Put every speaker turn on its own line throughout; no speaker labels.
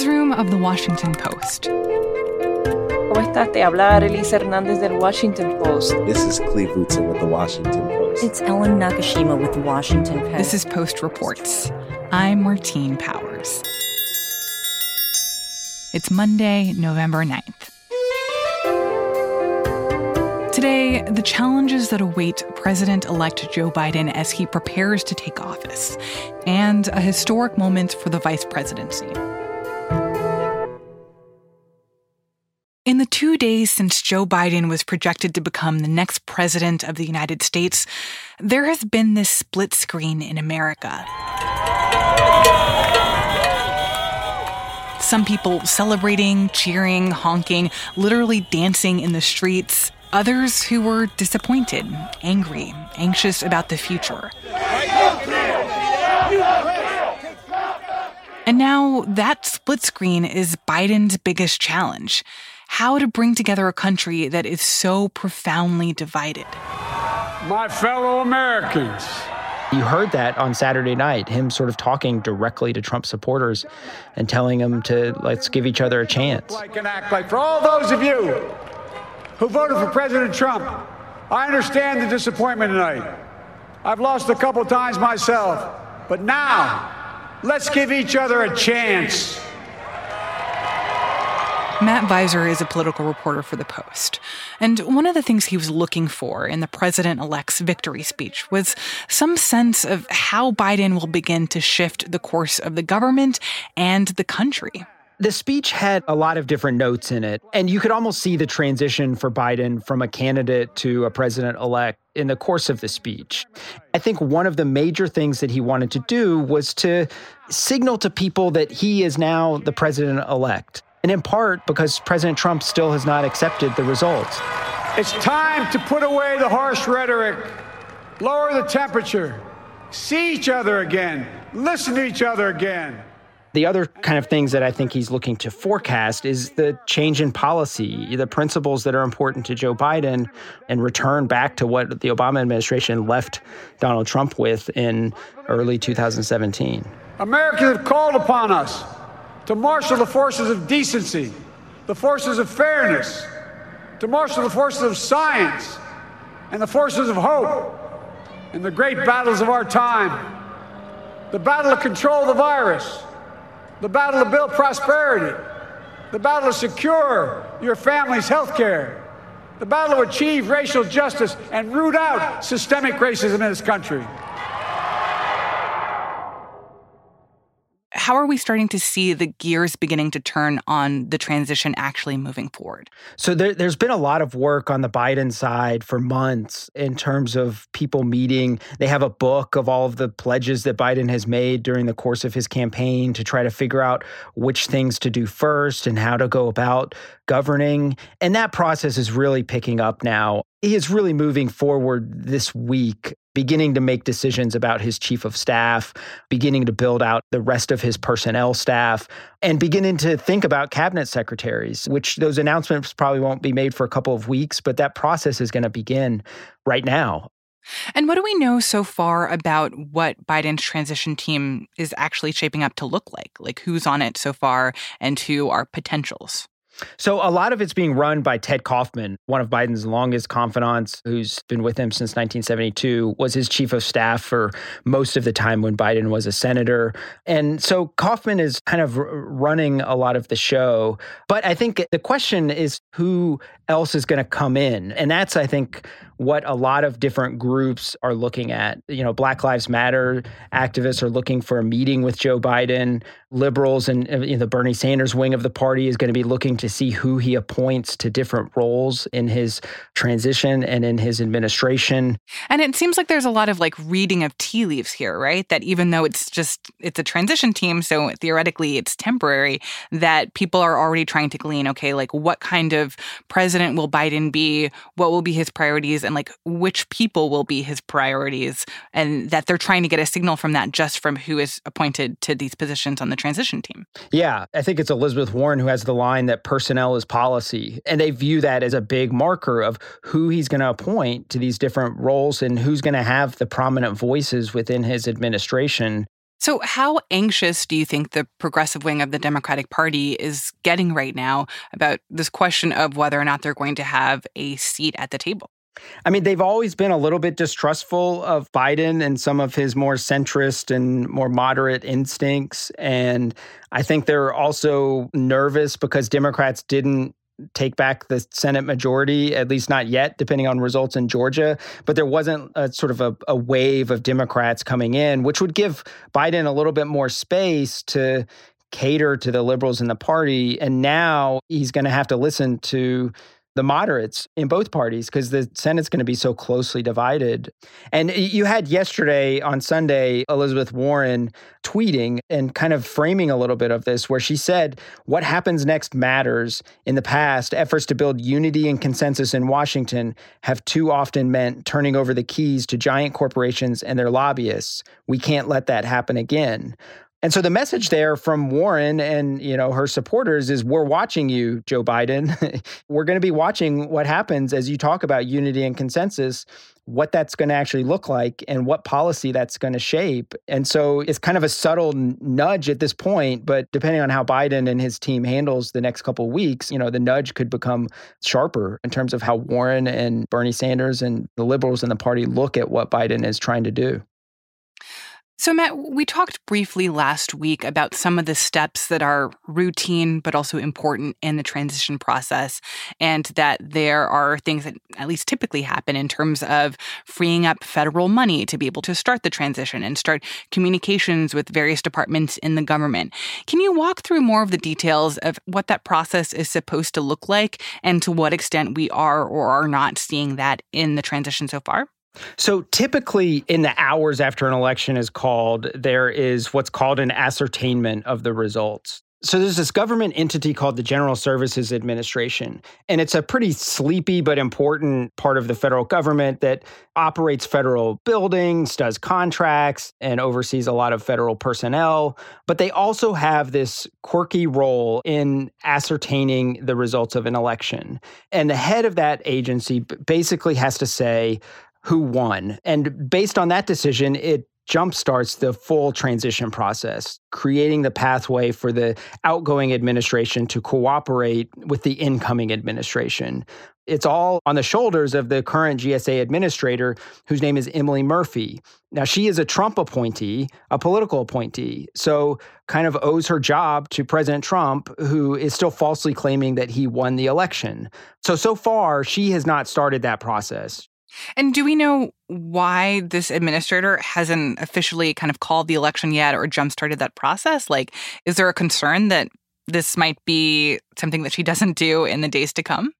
newsroom of The Washington Post.
¿Cómo estás? Te habla Arelis Hernández del Washington Post.
This is Cleve Rutzel with The Washington Post.
It's Ellen Nakashima with The Washington Post.
This is Post Reports. I'm Martine Powers. It's Monday, November 9th. Today, the challenges that await President elect Joe Biden as he prepares to take office, and a historic moment for the vice presidency. In the two days since Joe Biden was projected to become the next president of the United States, there has been this split screen in America. Some people celebrating, cheering, honking, literally dancing in the streets. Others who were disappointed, angry, anxious about the future. And now that split screen is Biden's biggest challenge how to bring together a country that is so profoundly divided.
My fellow Americans.
You heard that on Saturday night, him sort of talking directly to Trump supporters and telling them to let's give each other a chance.
Like and act like for all those of you who voted for President Trump, I understand the disappointment tonight. I've lost a couple times myself, but now let's give each other a chance.
Matt Viser is a political reporter for The Post. And one of the things he was looking for in the president elect's victory speech was some sense of how Biden will begin to shift the course of the government and the country.
The speech had a lot of different notes in it, and you could almost see the transition for Biden from a candidate to a president elect in the course of the speech. I think one of the major things that he wanted to do was to signal to people that he is now the president elect and in part because President Trump still has not accepted the results.
It's time to put away the harsh rhetoric, lower the temperature, see each other again, listen to each other again.
The other kind of things that I think he's looking to forecast is the change in policy, the principles that are important to Joe Biden, and return back to what the Obama administration left Donald Trump with in early 2017.
Americans have called upon us to marshal the forces of decency, the forces of fairness, to marshal the forces of science and the forces of hope in the great battles of our time the battle to control the virus, the battle to build prosperity, the battle to secure your family's health care, the battle to achieve racial justice and root out systemic racism in this country.
How are we starting to see the gears beginning to turn on the transition actually moving forward?
So there, has been a lot of work on the Biden side for months in terms of people meeting. They have a book of all of the pledges that Biden has made during the course of his campaign to try to figure out which things to do first and how to go about governing. And that process is really picking up now. He is really moving forward this week beginning to make decisions about his chief of staff, beginning to build out the rest of his personnel staff, and beginning to think about cabinet secretaries, which those announcements probably won't be made for a couple of weeks, but that process is going to begin right now.
And what do we know so far about what Biden's transition team is actually shaping up to look like? Like who's on it so far and who are potentials?
So a lot of it's being run by Ted Kaufman, one of Biden's longest confidants, who's been with him since 1972, was his chief of staff for most of the time when Biden was a senator. And so Kaufman is kind of running a lot of the show. But I think the question is who else is going to come in? And that's, I think, what a lot of different groups are looking at. You know, Black Lives Matter activists are looking for a meeting with Joe Biden. Liberals and uh, you know, the Bernie Sanders wing of the party is going to be looking to see who he appoints to different roles in his transition and in his administration.
And it seems like there's a lot of like reading of tea leaves here, right? That even though it's just it's a transition team, so theoretically it's temporary, that people are already trying to glean, okay, like what kind of president will Biden be? What will be his priorities? And like which people will be his priorities and that they're trying to get a signal from that just from who is appointed to these positions on the transition team.
Yeah, I think it's Elizabeth Warren who has the line that personnel is policy and they view that as a big marker of who he's going to appoint to these different roles and who's going to have the prominent voices within his administration
So, how anxious do you think the progressive wing of the Democratic Party is getting right now about this question of whether or not they're going to have a seat at the table?
I mean, they've always been a little bit distrustful of Biden and some of his more centrist and more moderate instincts. And I think they're also nervous because Democrats didn't take back the Senate majority, at least not yet, depending on results in Georgia. But there wasn't a sort of a, a, wave of Democrats coming in, which would give Biden a little bit more space to cater to the liberals in the party. And now he's going to have to listen to the moderates in both parties because the Senate's going to be so closely divided. And you had yesterday on Sunday Elizabeth Warren tweeting and kind of framing a little bit of this, where she said, What happens next matters. In the past, efforts to build unity and consensus in Washington have too often meant turning over the keys to giant corporations and their lobbyists. We can't let that happen again. And so the message there from Warren and you know her supporters is we're watching you Joe Biden. we're going to be watching what happens as you talk about unity and consensus, what that's going to actually look like and what policy that's going to shape. And so it's kind of a subtle nudge at this point, but depending on how Biden and his team handles the next couple weeks, you know, the nudge could become sharper in terms of how Warren and Bernie Sanders and the liberals in the party look at what Biden is trying to do.
So, Matt, we talked briefly last week about some of the steps that are routine but also important in the transition process, and that there are things that at least typically happen in terms of freeing up federal money to be able to start the transition and start communications with various departments in the government. Can you walk through more of the details of what that process is supposed to look like and to what extent we are or are not seeing that in the transition so far?
So typically, in the hours after an election is called, there is what's called an ascertainment of the results. So there's this government entity called the General Services Administration, and it's a pretty sleepy but important part of the federal government that operates federal buildings, does contracts, and oversees a lot of federal personnel. But they also have this quirky role in ascertaining the results of an election. And the head of that agency basically has to say, who won. And based on that decision, it jumpstarts the full transition process, creating the pathway for the outgoing administration to cooperate with the incoming administration. It's all on the shoulders of the current GSA administrator, whose name is Emily Murphy. Now, she is a Trump appointee, a political appointee, so kind of owes her job to President Trump, who is still falsely claiming that he won the election. So, so far, she has not started that process.
And do we know why this administrator hasn't officially kind of called the election yet or jump started that process? Like, is there a concern that this might be something that she doesn't do in the days to come?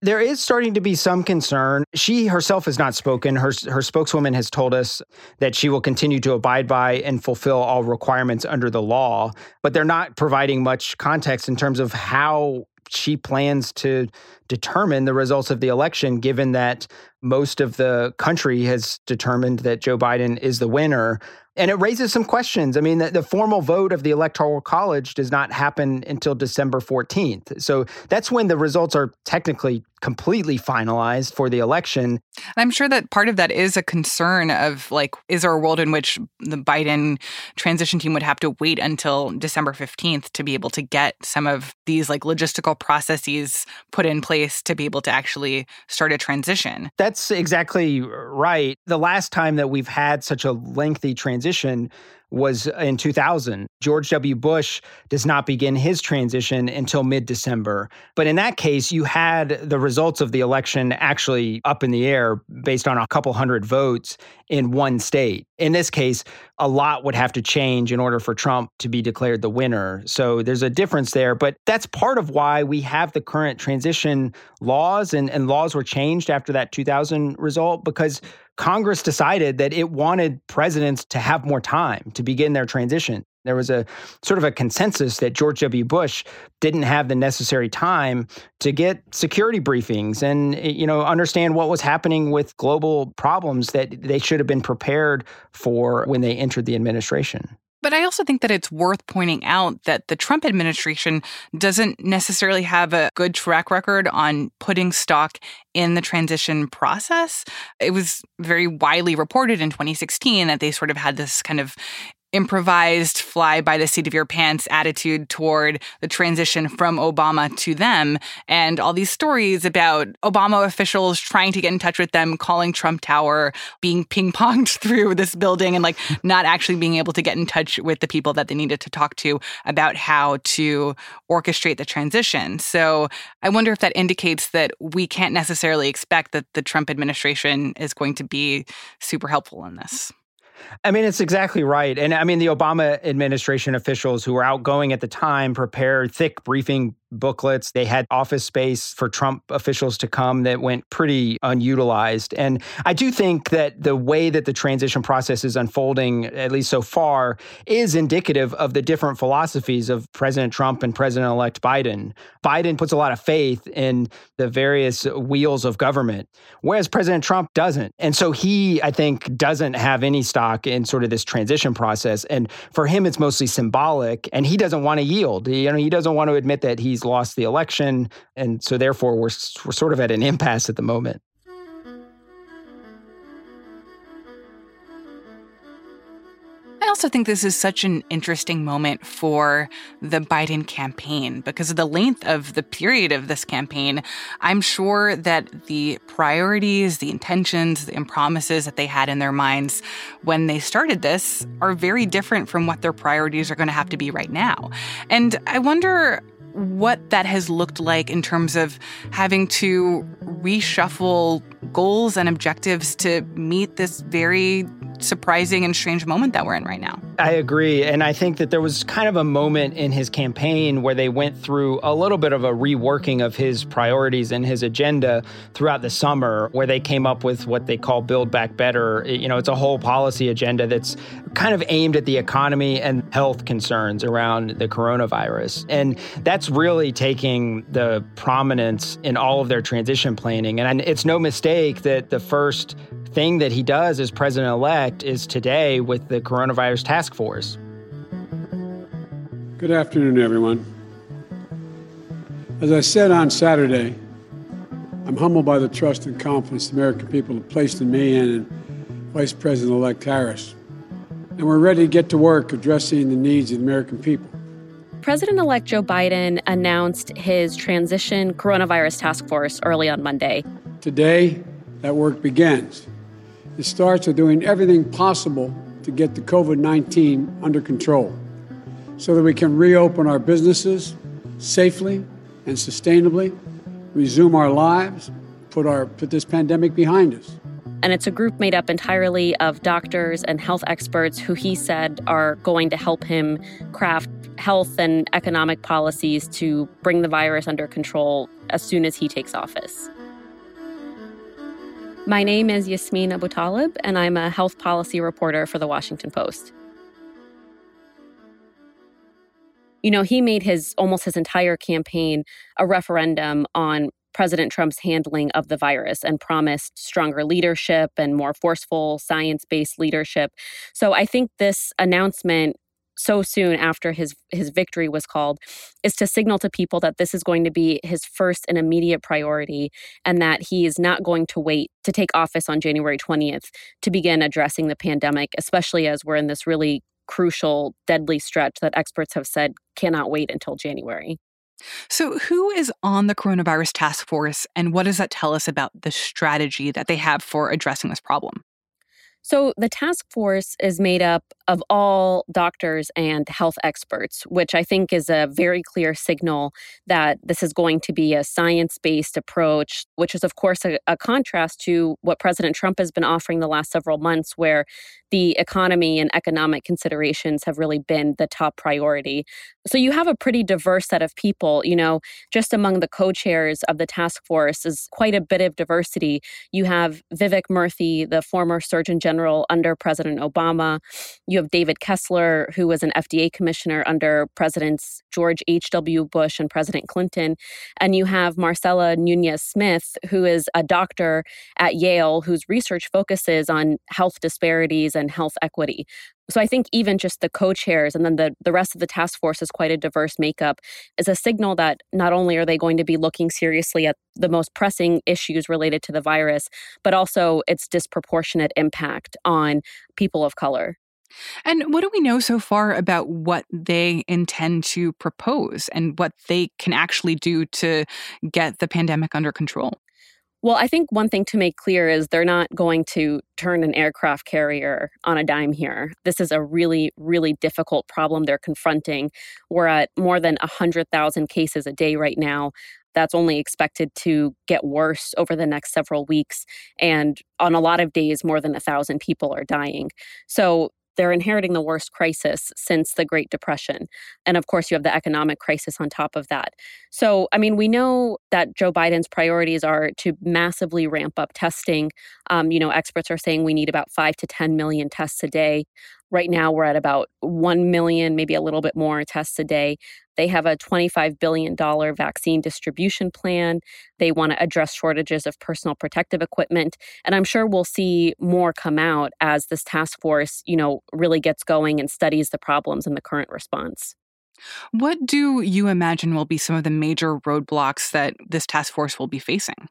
There is starting to be some concern. She herself has not spoken. Her, her spokeswoman has told us that she will continue to abide by and fulfill all requirements under the law, but they're not providing much context in terms of how she plans to determine the results of the election, given that most of the country has determined that Joe Biden is the winner. And it raises some questions. I mean, the, the, formal vote of the Electoral College does not happen until December 14th. So that's when the results are technically completely finalized for the election.
I'm sure that part of that is a concern of like, is there a world in which the Biden transition team would have to wait until December 15th to be able to get some of these like logistical processes put in place to be able to actually start a transition?
That's exactly right. The last time that we've had such a lengthy transition was uh, in 2000. George W. Bush does not begin his transition until mid December. But in that case, you had the results of the election actually up in the air based on a couple hundred votes in one state. In this case, a lot would have to change in order for Trump to be declared the winner. So there's a difference there. But that's part of why we have the current transition laws, and, and laws were changed after that 2000 result because Congress decided that it wanted presidents to have more time to begin their transition. There was a sort of a consensus that George W. Bush didn't have the necessary time to get security briefings and eh, you know understand what was happening with global problems that they should have been prepared for when they entered the administration.
But I also think that it's worth pointing out that the Trump administration doesn't necessarily have a good track record on putting stock in the transition process. It was very widely reported in 2016 that they sort of had this kind of improvised fly by the seat of your pants attitude toward the transition from Obama to them. And all these stories about Obama officials trying to get in touch with them calling Trump Tower being ping-ponged through this building and like not actually being able to get in touch with the people that they needed to talk to about how to orchestrate the transition. So I wonder if that indicates that we can't necessarily expect that the Trump administration is going to be super helpful in this
I mean, it's exactly right. And I mean, the Obama administration officials who were outgoing at the time prepared thick briefing booklets. They had office space for Trump officials to come that went pretty unutilized. And I do think that the way that the transition process is unfolding, at least so far, is indicative of the different philosophies of President Trump and President elect Biden. Biden puts a lot of faith in the various wheels of government, whereas President Trump doesn't. And so he, I think, doesn't have any in sort of this transition process. And for him, it's mostly symbolic, and he doesn't want to yield. You know, he doesn't want to admit that he's he's lost the election. And so, therefore, we're, we're sort of at an impasse at the moment.
Also think this is such an interesting moment for the Biden campaign because of the length of the period of this campaign. I'm sure that the priorities, the intentions, and promises that they had in their minds when they started this are very different from what their priorities are going to have to be right now. And I wonder what that has looked like in terms of having to reshuffle goals and objectives to meet this very surprising and strange moment that we're in right now.
I agree. And I think that there was kind of a moment in his campaign where they went through a little bit of a reworking of his priorities and his agenda throughout the summer, where they came up with what they call Build Back Better. You know, it's a whole policy agenda that's kind of aimed at the economy and health concerns around the coronavirus. And that's really taking the prominence in all of their transition planning. And it's no mistake that the first thing that he does as president elect is today with the coronavirus task force.
Good afternoon, everyone. As I said on Saturday, I'm humbled by the trust and confidence the American people have placed in me and in Vice President elect Harris. And we're ready to get to work addressing the needs of the American people.
President elect Joe Biden announced his transition coronavirus task force early on Monday.
Today, that work begins. It starts with doing everything possible to get the COVID 19 under control so that we can reopen our businesses safely and sustainably, resume our lives, put, our, put this pandemic behind us.
And it's a group made up entirely of doctors and health experts who he said are going to help him craft health and economic policies to bring the virus under control as soon as he takes office. My name is Yasmeen Abutaleb, and I'm a health policy reporter for the Washington Post. You know, he made his almost his entire campaign a referendum on President Trump's handling of the virus and promised stronger leadership and more forceful science based leadership. So I think this announcement so soon after his his victory was called is to signal to people that this is going to be his first and immediate priority and that he is not going to wait to take office on January 20th to begin addressing the pandemic especially as we're in this really crucial deadly stretch that experts have said cannot wait until January.
So, who is on the coronavirus task force, and what does that tell us about the strategy that they have for addressing this problem?
So, the task force is made up of all doctors and health experts, which I think is a very clear signal that this is going to be a science based approach, which is, of course, a, a, contrast to what President Trump has been offering the last several months, where the economy and economic considerations have really been the top priority. So, you have a pretty diverse set of people. You know, just among the co chairs of the task force is quite a bit of diversity. You have Vivek Murthy, the former Surgeon General under President Obama. You you have David Kessler, who was an FDA commissioner under Presidents George H.W. Bush and President Clinton. And you have Marcella Nunez Smith, who is a doctor at Yale, whose research focuses on health disparities and health equity. So I think even just the co-chairs and then the, the rest of the task force is quite a diverse makeup is a signal that not only are they going to be looking seriously at the most pressing issues related to the virus, but also its disproportionate impact on people of color.
And what do we know so far about what they intend to propose and what they can actually do to get the pandemic under control?
Well, I think one thing to make clear is they're not going to turn an aircraft carrier on a dime here. This is a really, really difficult problem they're confronting. We're at more than 100,000 cases a day right now. That's only expected to get worse over the next several weeks. And on a lot of days, more than a thousand people are dying. So they're inheriting the worst crisis since the Great Depression. And of course, you have the economic crisis on top of that. So, I mean, we know that Joe Biden's priorities are to massively ramp up testing. Um, you know, experts are saying we need about five to 10 million tests a day. Right now, we're at about 1 million, maybe a little bit more tests a day. They have a $25 billion vaccine distribution plan. They want to address shortages of personal protective equipment. And I'm sure we'll see more come out as this task force, you know, really gets going and studies the problems and the current response.
What do you imagine will be some of the major roadblocks that this task force will be facing?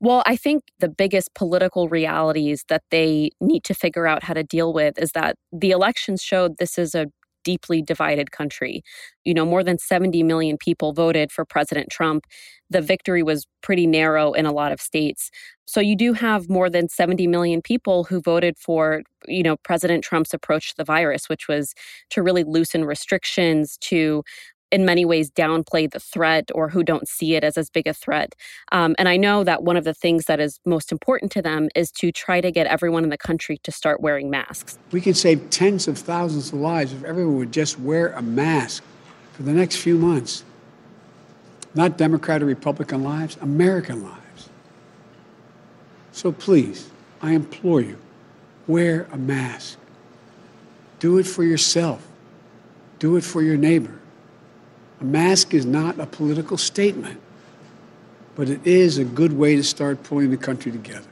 Well, I think the biggest political realities that they need to figure out how to deal with is that the elections showed this is a deeply divided country. You know, more than 70 million people voted for President Trump. The victory was pretty narrow in a lot of states. So you do have more than 70 million people who voted for, you know, President Trump's approach to the virus, which was to really loosen restrictions, to in many ways downplay the threat or who don't see it as as big a threat. Um, and I know that one of the things that is most important to them is to try to get everyone in the country to start wearing masks.
We could save tens of thousands of lives if everyone would just wear a mask for the next few months. Not Democrat or Republican lives, American lives. So please, I implore you, wear a mask. Do it for yourself. Do it for your neighbor. A mask is not a political statement, but it is a good way to start pulling the country together.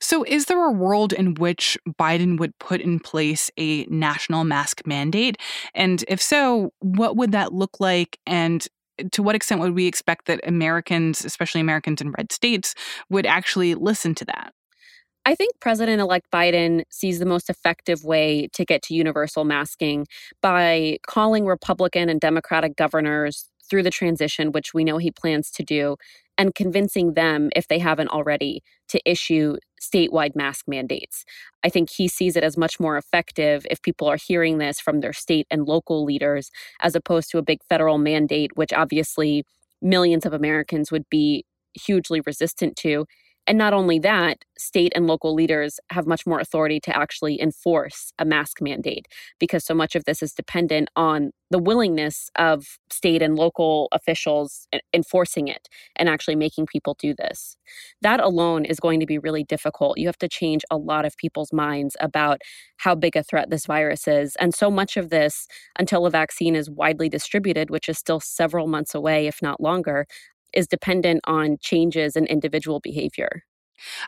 So, is there a world in which Biden would put in place a national mask mandate? And if so, what would that look like? And to what extent would we expect that Americans, especially Americans in red states, would actually listen to that?
I think President elect Biden sees the most effective way to get to universal masking by calling Republican and Democratic governors through the transition, which we know he plans to do, and convincing them, if they haven't already, to issue statewide mask mandates. I think he sees it as much more effective if people are hearing this from their state and local leaders, as opposed to a big federal mandate, which obviously millions of Americans would be hugely resistant to and not only that, state and local leaders have much more authority to actually enforce a mask mandate because so much of this is dependent on the willingness of state and local officials enforcing it and actually making people do this. That alone is going to be really difficult. You have to change a lot of people's minds about how big a threat this virus is. And so much of this, until a vaccine is widely distributed, which is still several months away, if not longer, is dependent on changes in individual behavior.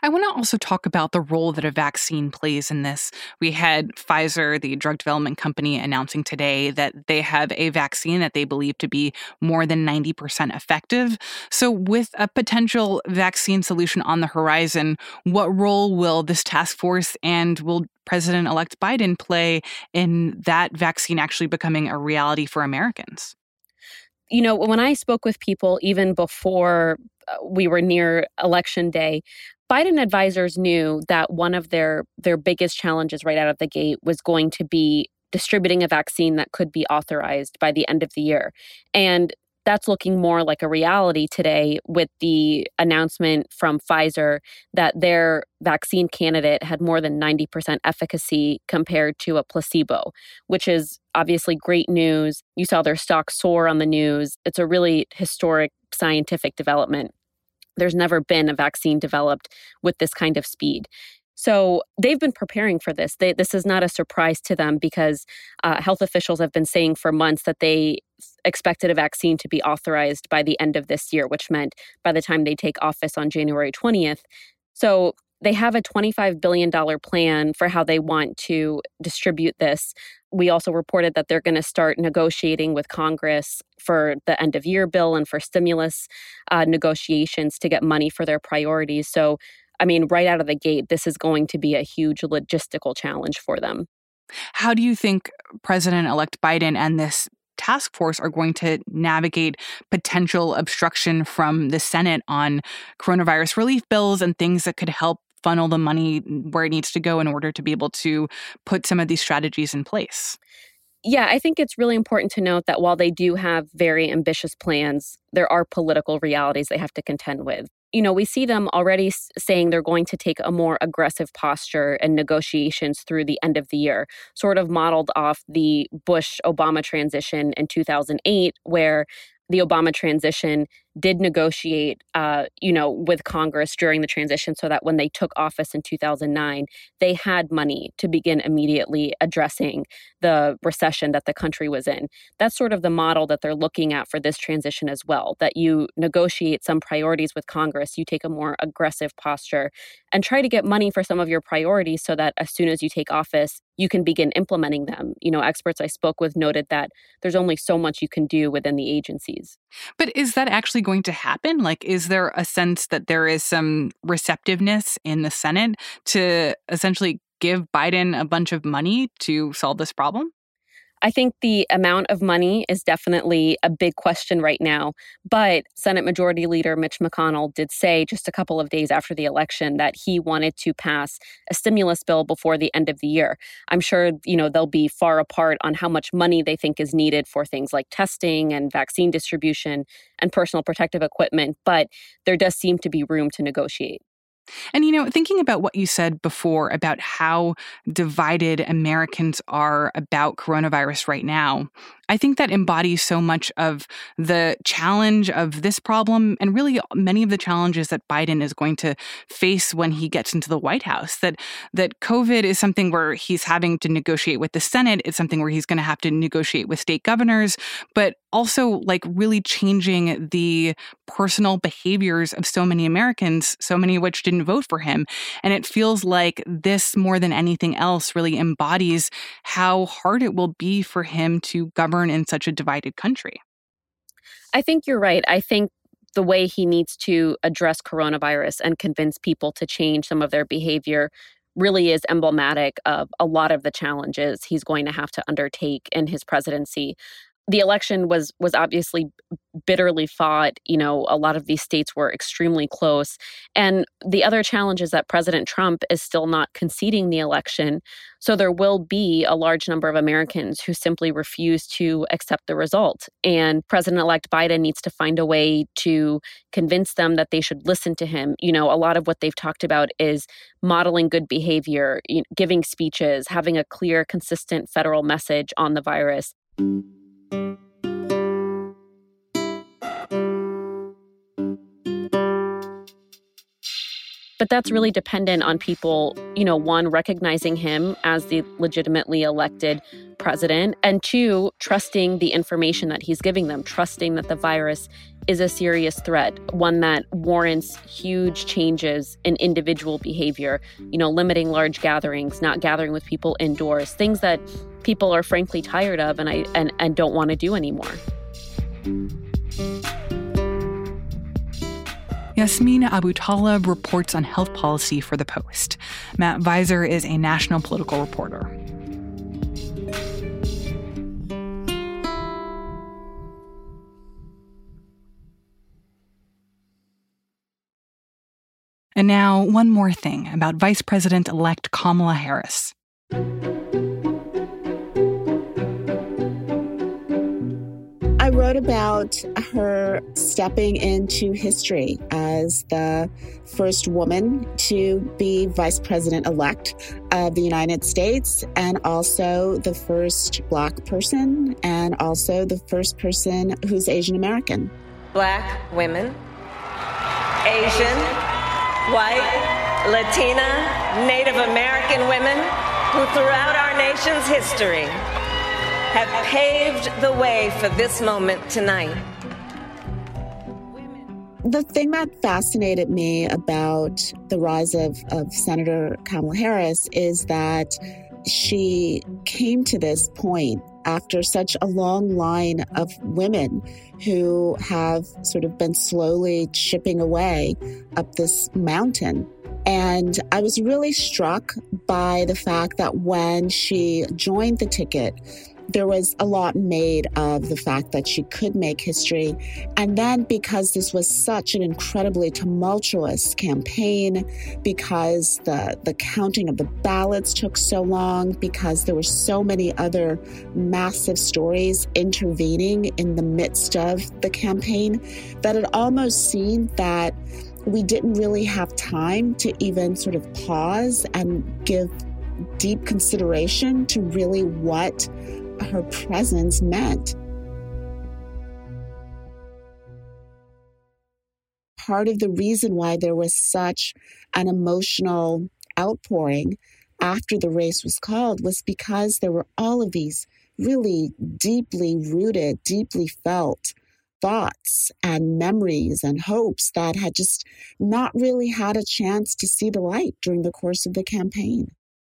I want to also talk about the role that a vaccine plays in this. We had Pfizer, the drug development company, announcing today that they have a vaccine that they believe to be more than 90% effective. So, with a potential vaccine solution on the horizon, what role will this task force and will President elect Biden play in that vaccine actually becoming a reality for Americans?
You know, when I spoke with people even before uh, we were near election day, Biden advisors knew that one of their their biggest challenges right out of the gate was going to be distributing a vaccine that could be authorized by the end of the year. And that's looking more like a reality today with the announcement from Pfizer that their vaccine candidate had more than 90% efficacy compared to a placebo, which is obviously great news. You saw their stock soar on the news. It's a really historic scientific development. There's never been a vaccine developed with this kind of speed. So they've been preparing for this. They, this is not a surprise to them because uh, health officials have been saying for months that they expected a vaccine to be authorized by the end of this year, which meant by the time they take office on January 20th. So they have a $25 billion plan for how they want to distribute this. We also reported that they're going to start negotiating with Congress for the end of year bill and for stimulus uh, negotiations to get money for their priorities. So I mean, right out of the gate, this is going to be a huge logistical challenge for them.
How do you think President elect Biden and this task force are going to navigate potential obstruction from the Senate on coronavirus relief bills and things that could help funnel the money where it needs to go in order to be able to put some of these strategies in place?
Yeah, I think it's really important to note that while they do have very ambitious plans, there are political realities they have to contend with. You know, we see them already saying they're going to take a more aggressive posture in negotiations through the end of the year, sort of modeled off the Bush Obama transition in 2008, where the Obama transition did negotiate, uh, you know, with Congress during the transition, so that when they took office in 2009, they had money to begin immediately addressing the recession that the country was in. That's sort of the model that they're looking at for this transition as well. That you negotiate some priorities with Congress, you take a more aggressive posture, and try to get money for some of your priorities, so that as soon as you take office, you can begin implementing them. You know, experts I spoke with noted that there's only so much you can do within the agencies.
But is that actually going to happen? Like, is there a sense that there is some receptiveness in the Senate to essentially give Biden a bunch of money to solve this problem?
I think the amount of money is definitely a big question right now. But Senate Majority Leader Mitch McConnell did say just a couple of days after the election that he wanted to pass a stimulus bill before the end of the year. I'm sure, you know, they'll be far apart on how much money they think is needed for things like testing and vaccine distribution and personal protective equipment, but there does seem to be room to negotiate.
And, you know, thinking about what you said before about how divided Americans are about coronavirus right now, I think that embodies so much of the challenge of this problem and really many of the challenges that Biden is going to face when he gets into the White House. That that COVID is something where he's having to negotiate with the Senate, it's something where he's going to have to negotiate with state governors, but also like really changing the personal behaviors of so many Americans, so many of which didn't vote for him. And it feels like this more than anything else really embodies how hard it will be for him to govern in such a divided country.
I think you're right. I think the way he needs to address coronavirus and convince people to change some of their behavior really is emblematic of a lot of the challenges he's going to have to undertake in his presidency the election was was obviously bitterly fought you know a lot of these states were extremely close and the other challenge is that president trump is still not conceding the election so there will be a large number of americans who simply refuse to accept the result and president-elect biden needs to find a way to convince them that they should listen to him. You know a lot of what they've talked about is modeling good behavior giving speeches having a clear consistent federal message on the virus but that's really dependent on people, you know, one, recognizing him as the legitimately elected president, and two, trusting the information that he's giving them, trusting that the virus is a serious threat, one that warrants huge changes in individual behavior, you know, limiting large gatherings, not gathering with people indoors, things that people are frankly tired of and I and, and don't want to do anymore.
Yasmeen Abutaleb reports on health policy for The Post. Matt Viser is a national political reporter. And now, one more thing about Vice President elect Kamala Harris.
Wrote about her stepping into history as the first woman to be vice president elect of the United States, and also the first Black person, and also the first person who's Asian American.
Black women, Asian, white, Latina, Native American women who throughout our nation's history have paved the way for this moment tonight.
The thing that fascinated me about the rise of, of Senator Kamala Harris is that she came to this point after such a long line of women who have sort of been slowly chipping away up this mountain And I was really struck by the fact that when she joined the ticket, there was a lot made of the fact that she could make history. And then because this was such an incredibly tumultuous campaign, because the, the counting of the ballots took so long, because there were so many other massive stories intervening in the midst of the campaign, that it almost seemed that we didn't really have time to even sort of pause and give deep consideration to really what her presence meant. Part of the reason why there was such an emotional outpouring after the race was called was because there were all of these really deeply rooted, deeply felt thoughts and memories and hopes that had just not really had a chance to see the light during the course of the campaign.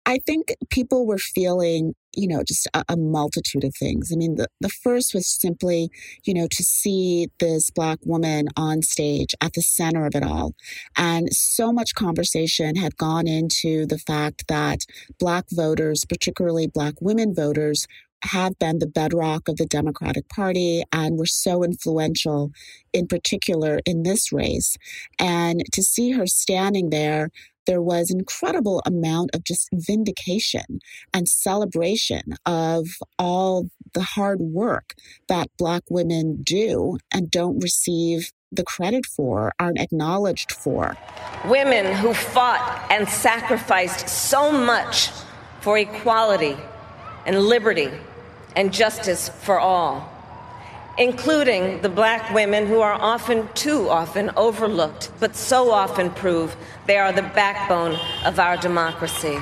I think people were feeling, you know, just a, a, multitude of things. I mean, the, the first was simply, you know, to see this Black woman on stage at the center of it all. And so much conversation had gone into the fact that Black voters, particularly Black women voters, have been the bedrock of the Democratic Party and were so influential, in particular in this race. And to see her standing there there was incredible amount of just vindication and celebration of all the hard work that Black women do and don't receive the credit for, aren't acknowledged for.
Women who fought and sacrificed so much for equality and liberty and justice for all including the black women who are often, too often, overlooked, but so often prove they are the backbone of our democracy.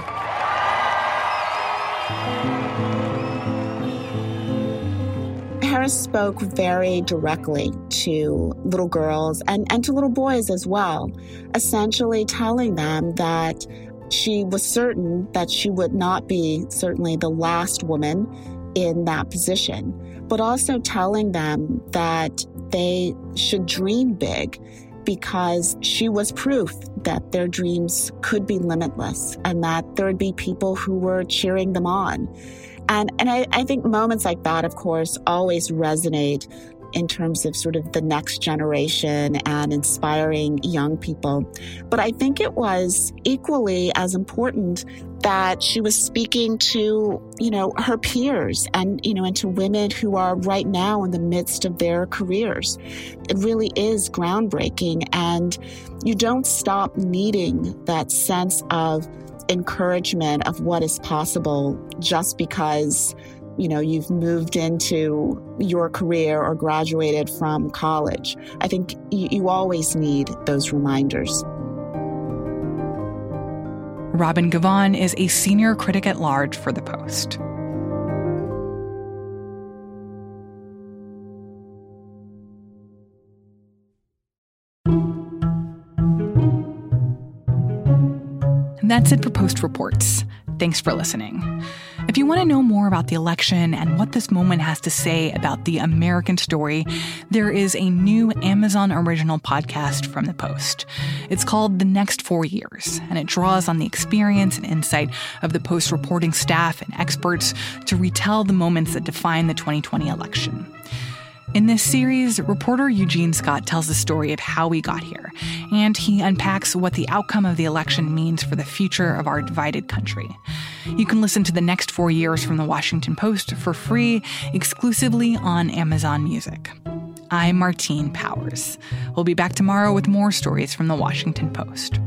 Harris spoke very directly to little girls and, and to little boys as well, essentially telling them that she was certain that she would not be certainly the last woman in that position, but also telling them that they should dream big because she was proof that their dreams could be limitless and that there would be people who were cheering them on. And, and I, I think moments like that, of course, always resonate in terms of sort of the next generation and inspiring young people. But I think it was equally as important that she was speaking to, you know, her peers and, you know, and to women who are right now in the midst of their careers. It really is groundbreaking. And you don't stop needing that sense of encouragement of what is possible just because you know, you've moved into your career or graduated from college. I think you, you always need those reminders.
Robin Givhan is a senior critic at large for The Post. And that's it for Post Reports. Thanks for listening. If you want to know more about the election and what this moment has to say about the American story, there is a new Amazon original podcast from the Post. It's called The Next Four Years, and it draws on the experience and insight of the Post reporting staff and experts to retell the moments that define the 2020 election. In this series, reporter Eugene Scott tells the story of how we got here, and he unpacks what the outcome of the election means for the future of our divided country. You can listen to the next four years from the Washington Post for free, exclusively on Amazon Music. I'm Martine Powers. We'll be back tomorrow with more stories from the Washington Post.